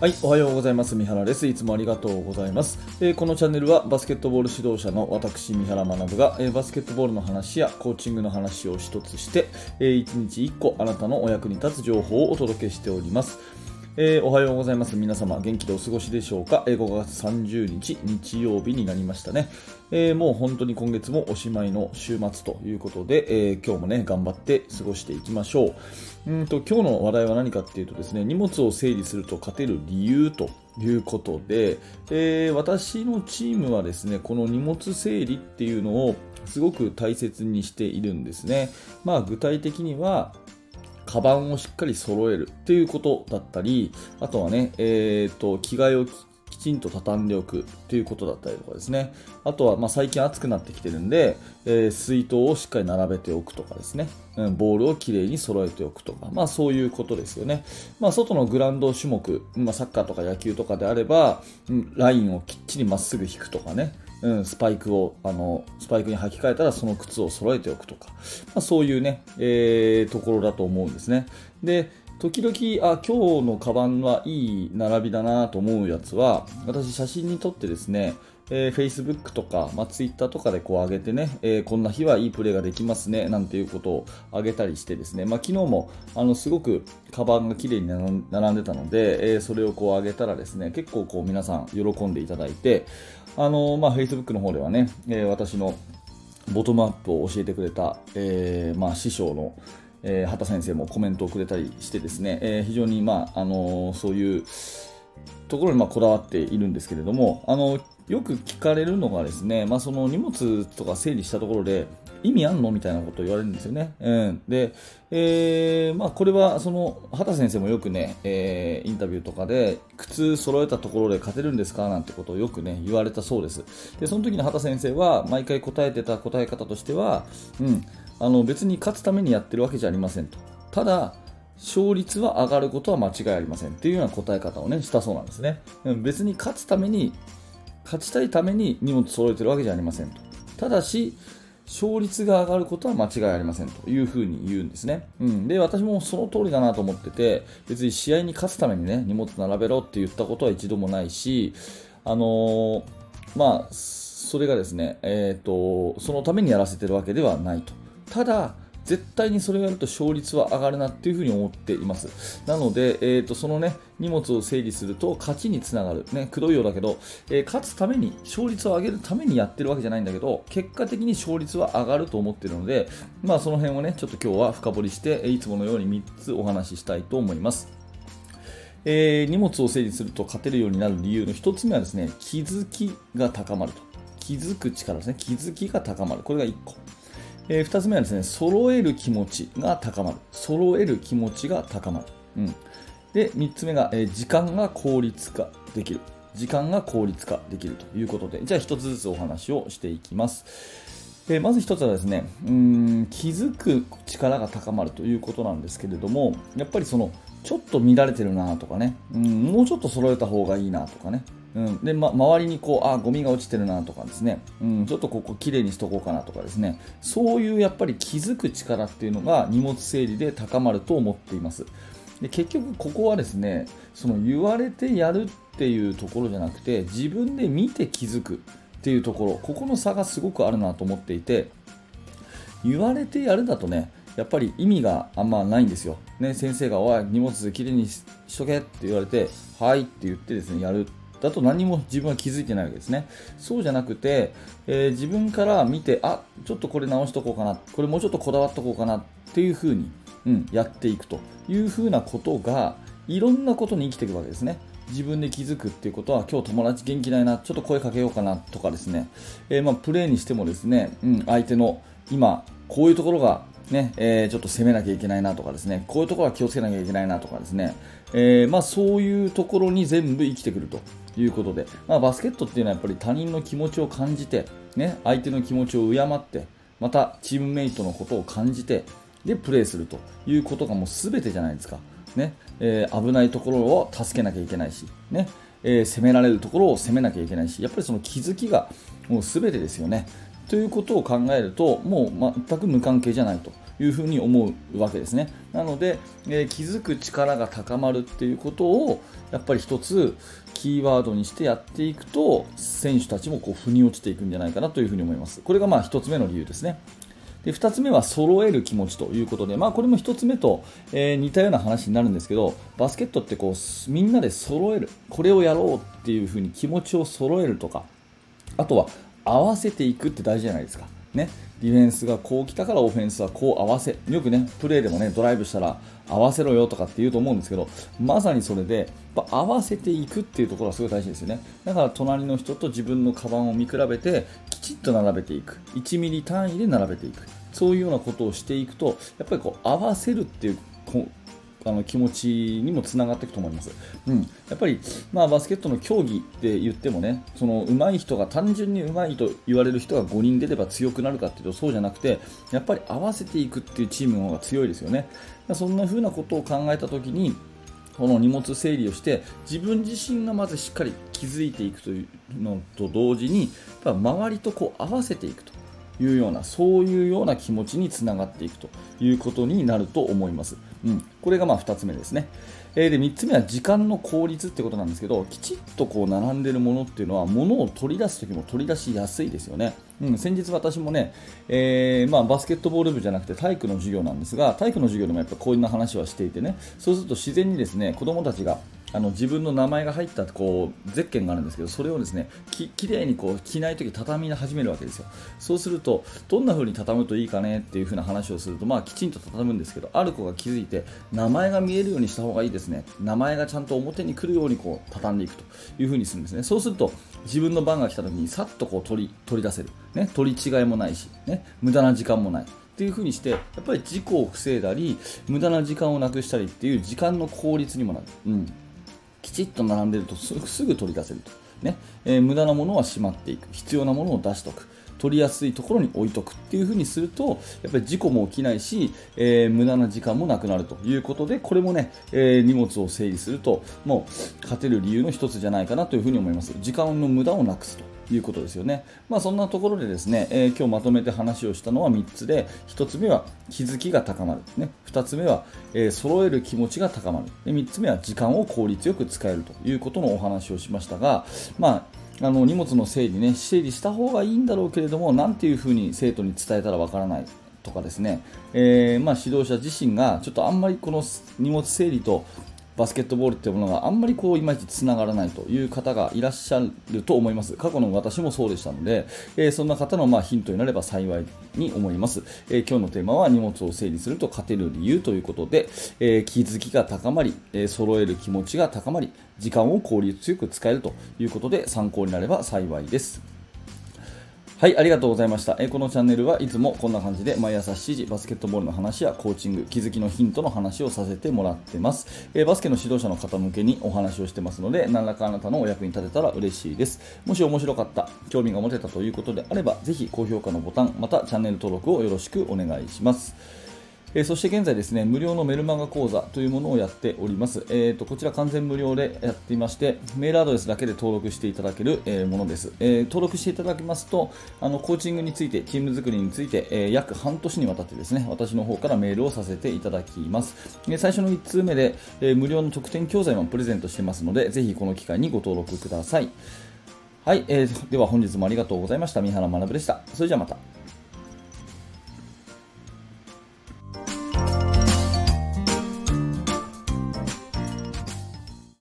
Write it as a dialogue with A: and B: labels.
A: はい、おはようございます。三原です。いつもありがとうございます。えー、このチャンネルはバスケットボール指導者の私、三原学が、えー、バスケットボールの話やコーチングの話を一つして、えー、一日一個あなたのお役に立つ情報をお届けしております。えー、おはようございます。皆様、元気でお過ごしでしょうか、え、5月30日、日曜日になりましたね、えー、もう本当に今月もおしまいの週末ということで、え今日もね、頑張って過ごしていきましょう。うんと、今日の話題は何かっていうとですね、荷物を整理すると勝てる理由ということで、え私のチームはですね、この荷物整理っていうのをすごく大切にしているんですね。まあ、具体的には、カバンをしっかり揃えるっていうことだったり、あとはね、えっ、ー、と、着替えをきちんと畳んでおくっていうことだったりとかですね。あとは、まあ、最近暑くなってきてるんで、えー、水筒をしっかり並べておくとかですね。うん、ボールをきれいに揃えておくとか、まあそういうことですよね。まあ外のグラウンド種目、まあサッカーとか野球とかであれば、うん、ラインをきっちりまっすぐ引くとかね。うん、スパイクを、あの、スパイクに履き替えたらその靴を揃えておくとか、まあ、そういうね、えー、ところだと思うんですね。で、時々、あ、今日のカバンはいい並びだなと思うやつは、私写真に撮ってですね、えー、Facebook とか、まあ、Twitter とかでこう上げてね、えー、こんな日はいいプレーができますね、なんていうことを上げたりしてですね、まあ、昨日もあのすごくカバンが綺麗に並んでたので、えー、それをこう上げたらですね、結構こう皆さん喜んでいただいて、あのまあ、Facebook の方ではね、え私のボトムアップを教えてくれた、えまあ、師匠のえー、畑先生もコメントをくれたりしてですね、えー、非常に、まああの、そういうところにまこだわっているんですけれども、あのよく聞かれるのがですね、まあ、その荷物とか整理したところで意味あんの？みたいなことを言われるんですよね。うん、で、えー、まあ、これはその畑先生もよくね、えー、インタビューとかで靴揃えたところで勝てるんですか？なんてことをよくね言われたそうです。でその時に畑先生は毎回答えてた答え方としては、うん、あの別に勝つためにやってるわけじゃありませんと。ただ勝率は上がることは間違いありませんっていうような答え方をねしたそうなんですね。別に勝つために勝ちたいために荷物揃えてるわけじゃありませんと。ただし勝率が上がることは間違いありませんというふうに言うんですね。うん、で、私もその通りだなと思ってて、別に試合に勝つためにね、荷物並べろって言ったことは一度もないし、あのー、まあ、それがですね、えっ、ー、と、そのためにやらせてるわけではないと。ただ、絶対にそれをやると勝率は上がるなっていうふうに思っています。なので、えーと、そのね、荷物を整理すると勝ちにつながる。ね、黒いようだけど、えー、勝つために、勝率を上げるためにやってるわけじゃないんだけど、結果的に勝率は上がると思ってるので、まあその辺をね、ちょっと今日は深掘りして、いつものように3つお話ししたいと思います。えー、荷物を整理すると勝てるようになる理由の1つ目はですね、気づきが高まると。気づく力ですね。気づきが高まる。これが1個。えー、2つ目はですね、揃える気持ちが高まる。揃える気持ちが高まる。うん、で、3つ目が、えー、時間が効率化できる。時間が効率化できるということで、じゃあ1つずつお話をしていきます。えー、まず1つはですねうん気づく力が高まるということなんですけれどもやっぱりそのちょっと乱れてるなとかねうんもうちょっと揃えた方がいいなとかねうん、で、ま、周りにこうあゴミが落ちてるなとかですね、うん、ちょっとここきれいにしとこうかなとかですね。そういうやっぱり気づく力っていうのが荷物整理で高まると思っています。で結局ここはですねその言われてやるっていうところじゃなくて自分で見て気づくっていうところここの差がすごくあるなと思っていて言われてやるだとねやっぱり意味があんまないんですよ。ね、先生が、おい、荷物きれいにしとけって言われて、はいって言ってですね、やるだと何も自分は気づいてないわけですね。そうじゃなくて、えー、自分から見て、あちょっとこれ直しとこうかな、これもうちょっとこだわっとこうかなっていうふうに、うん、やっていくと。いうふうなことが、いろんなことに生きていくわけですね。自分で気づくっていうことは、今日友達元気ないな、ちょっと声かけようかなとかですね、えー、まあ、プレーにしてもですね、うん、相手の今、こういうところがね、えー、ちょっと攻めなきゃいけないなとかですね、こういうところは気をつけなきゃいけないなとかですね、えー、まあ、そういうところに全部生きてくると。いうことで、まあ、バスケットっていうのはやっぱり他人の気持ちを感じて、ね、相手の気持ちを敬って、またチームメイトのことを感じて、で、プレーするということがもう全てじゃないですか。ね、えー、危ないところを助けなきゃいけないし、ね、えー、攻められるところを攻めなきゃいけないし、やっぱりその気づきがもう全てですよね。ということを考えると、もう全く無関係じゃないというふうに思うわけですね。なので、えー、気づく力が高まるっていうことをやっぱり一つキーワードにしてやっていくと選手たちもこう腑に落ちていくんじゃないかなというふに思います。これがまあ1つ目の理由ですね。で2つ目は揃える気持ちということで、まあ、これも1つ目と、えー、似たような話になるんですけどバスケットってこうみんなで揃えるこれをやろうっていうふうに気持ちを揃えるとかあとは合わせていくって大事じゃないですか。ね、ディフェンスがこう来たからオフェンスはこう合わせ。よくねプレーでもねドライブしたら合わせろよとかって言うと思うんですけどまさにそれで合わせていくっていうところはすごい大事ですよね。だから隣の人と自分のカバンを見比べてきちっと並べていく。1ミリ単位で並べていく。そういうようなことをしていくとやっぱりこう合わせるっていうあの気持ちにもつながっていくと思います。うん、やっぱり、まあ、バスケットの競技って言ってもね、その上手い人が単純に上手いと言われる人が5人出れば強くなるかっていうとそうじゃなくて、やっぱり合わせていくっていうチームの方が強いですよね。そんな風なことを考えたときに、この荷物整理をして自分自身がまずしっかり気づいていくというのと同時に周りとこう合わせていくというようなそういうような気持ちにつながっていくということになると思います。うん、これがまあ2つ目ですね。えー、で3つ目は時間の効率ってことなんですけどきちっとこう並んでるものっていうのは物を取り出す時も取り出しやすいですよね。うん、先日私もね、えー、まあ、バスケットボール部じゃなくて体育の授業なんですが体育の授業でもやっぱこういう話はしていてねそうすると自然にですね子供たちがあの自分の名前が入ったこうゼッケンがあるんですけどそれをですねききれいにこう着ないとき畳み始めるわけですよ。そうするとどんな風に畳むといいかねっていう風な話をするとまあきちんと畳むんですけどある子が気づいて名前が見えるようにした方がいいですね。名前がちゃんと表に来るようにこう畳んでいくという風にするんですね。そうすると自分の番が来た時にさっとこう取り取り出せる、ね、取り違いもないし、ね、無駄な時間もないっていう風にしてやっぱり事故を防いだり無駄な時間をなくしたりっていう時間の効率にもなる、うん、きちっと並んでるとすぐ取り出せると、ね。えー、無駄なものはしまっていく。必要なものを出しておく。取りやすいところに置いとくっていう風にするとやっぱり事故も起きないし、えー、無駄な時間もなくなるということでこれもね、えー、荷物を整理するともう勝てる理由の一つじゃないかなという風に思います。時間の無駄をなくすと。いうことですよね。まあ、そんなところでですね、えー、今日まとめて話をしたのは3つで、1つ目は気づきが高まる、ね、2つ目は、えー、揃える気持ちが高まる。で、3つ目は時間を効率よく使えるということのお話をしましたが、まあ、あの荷物の整理ね、整理した方がいいんだろうけれども、なんていうふうに生徒に伝えたらわからない。とかですね、えー、まあ、指導者自身がちょっとあんまりこの荷物整理とバスケットボールっていうものがあんまりこういまいちつながらないという方がいらっしゃると思います。過去の私もそうでしたので、えー、そんな方のまヒントになれば幸いに思います、えー、今日のテーマは荷物を整理すると勝てる理由ということで、えー、気づきが高まり、えー、揃える気持ちが高まり、時間を効率よく使えるということで参考になれば幸いです。はい、ありがとうございました。えこのチャンネルはいつもこんな感じで毎朝7時バスケットボールの話やコーチング、気づきのヒントの話をさせてもらってます。えバスケの指導者の方向けにお話をしてますので、何らかあなたのお役に立てたら嬉しいです。もし面白かった、興味が持てたということであれば、ぜひ高評価のボタン、またチャンネル登録をよろしくお願いします。え、そして現在ですね無料のメルマガ講座というものをやっております、えーと、こちら完全無料でやっていましてメールアドレスだけで登録していただける、え、ものです、えー、登録していただきますとあのコーチングについてチーム作りについて、え約半年にわたってですね私の方からメールをさせていただきます、え最初の1通目で、え無料の特典教材もプレゼントしてますのでぜひこの機会にご登録ください。はい、えー、では本日もありがとうございました。三原学でした。それじゃあまた。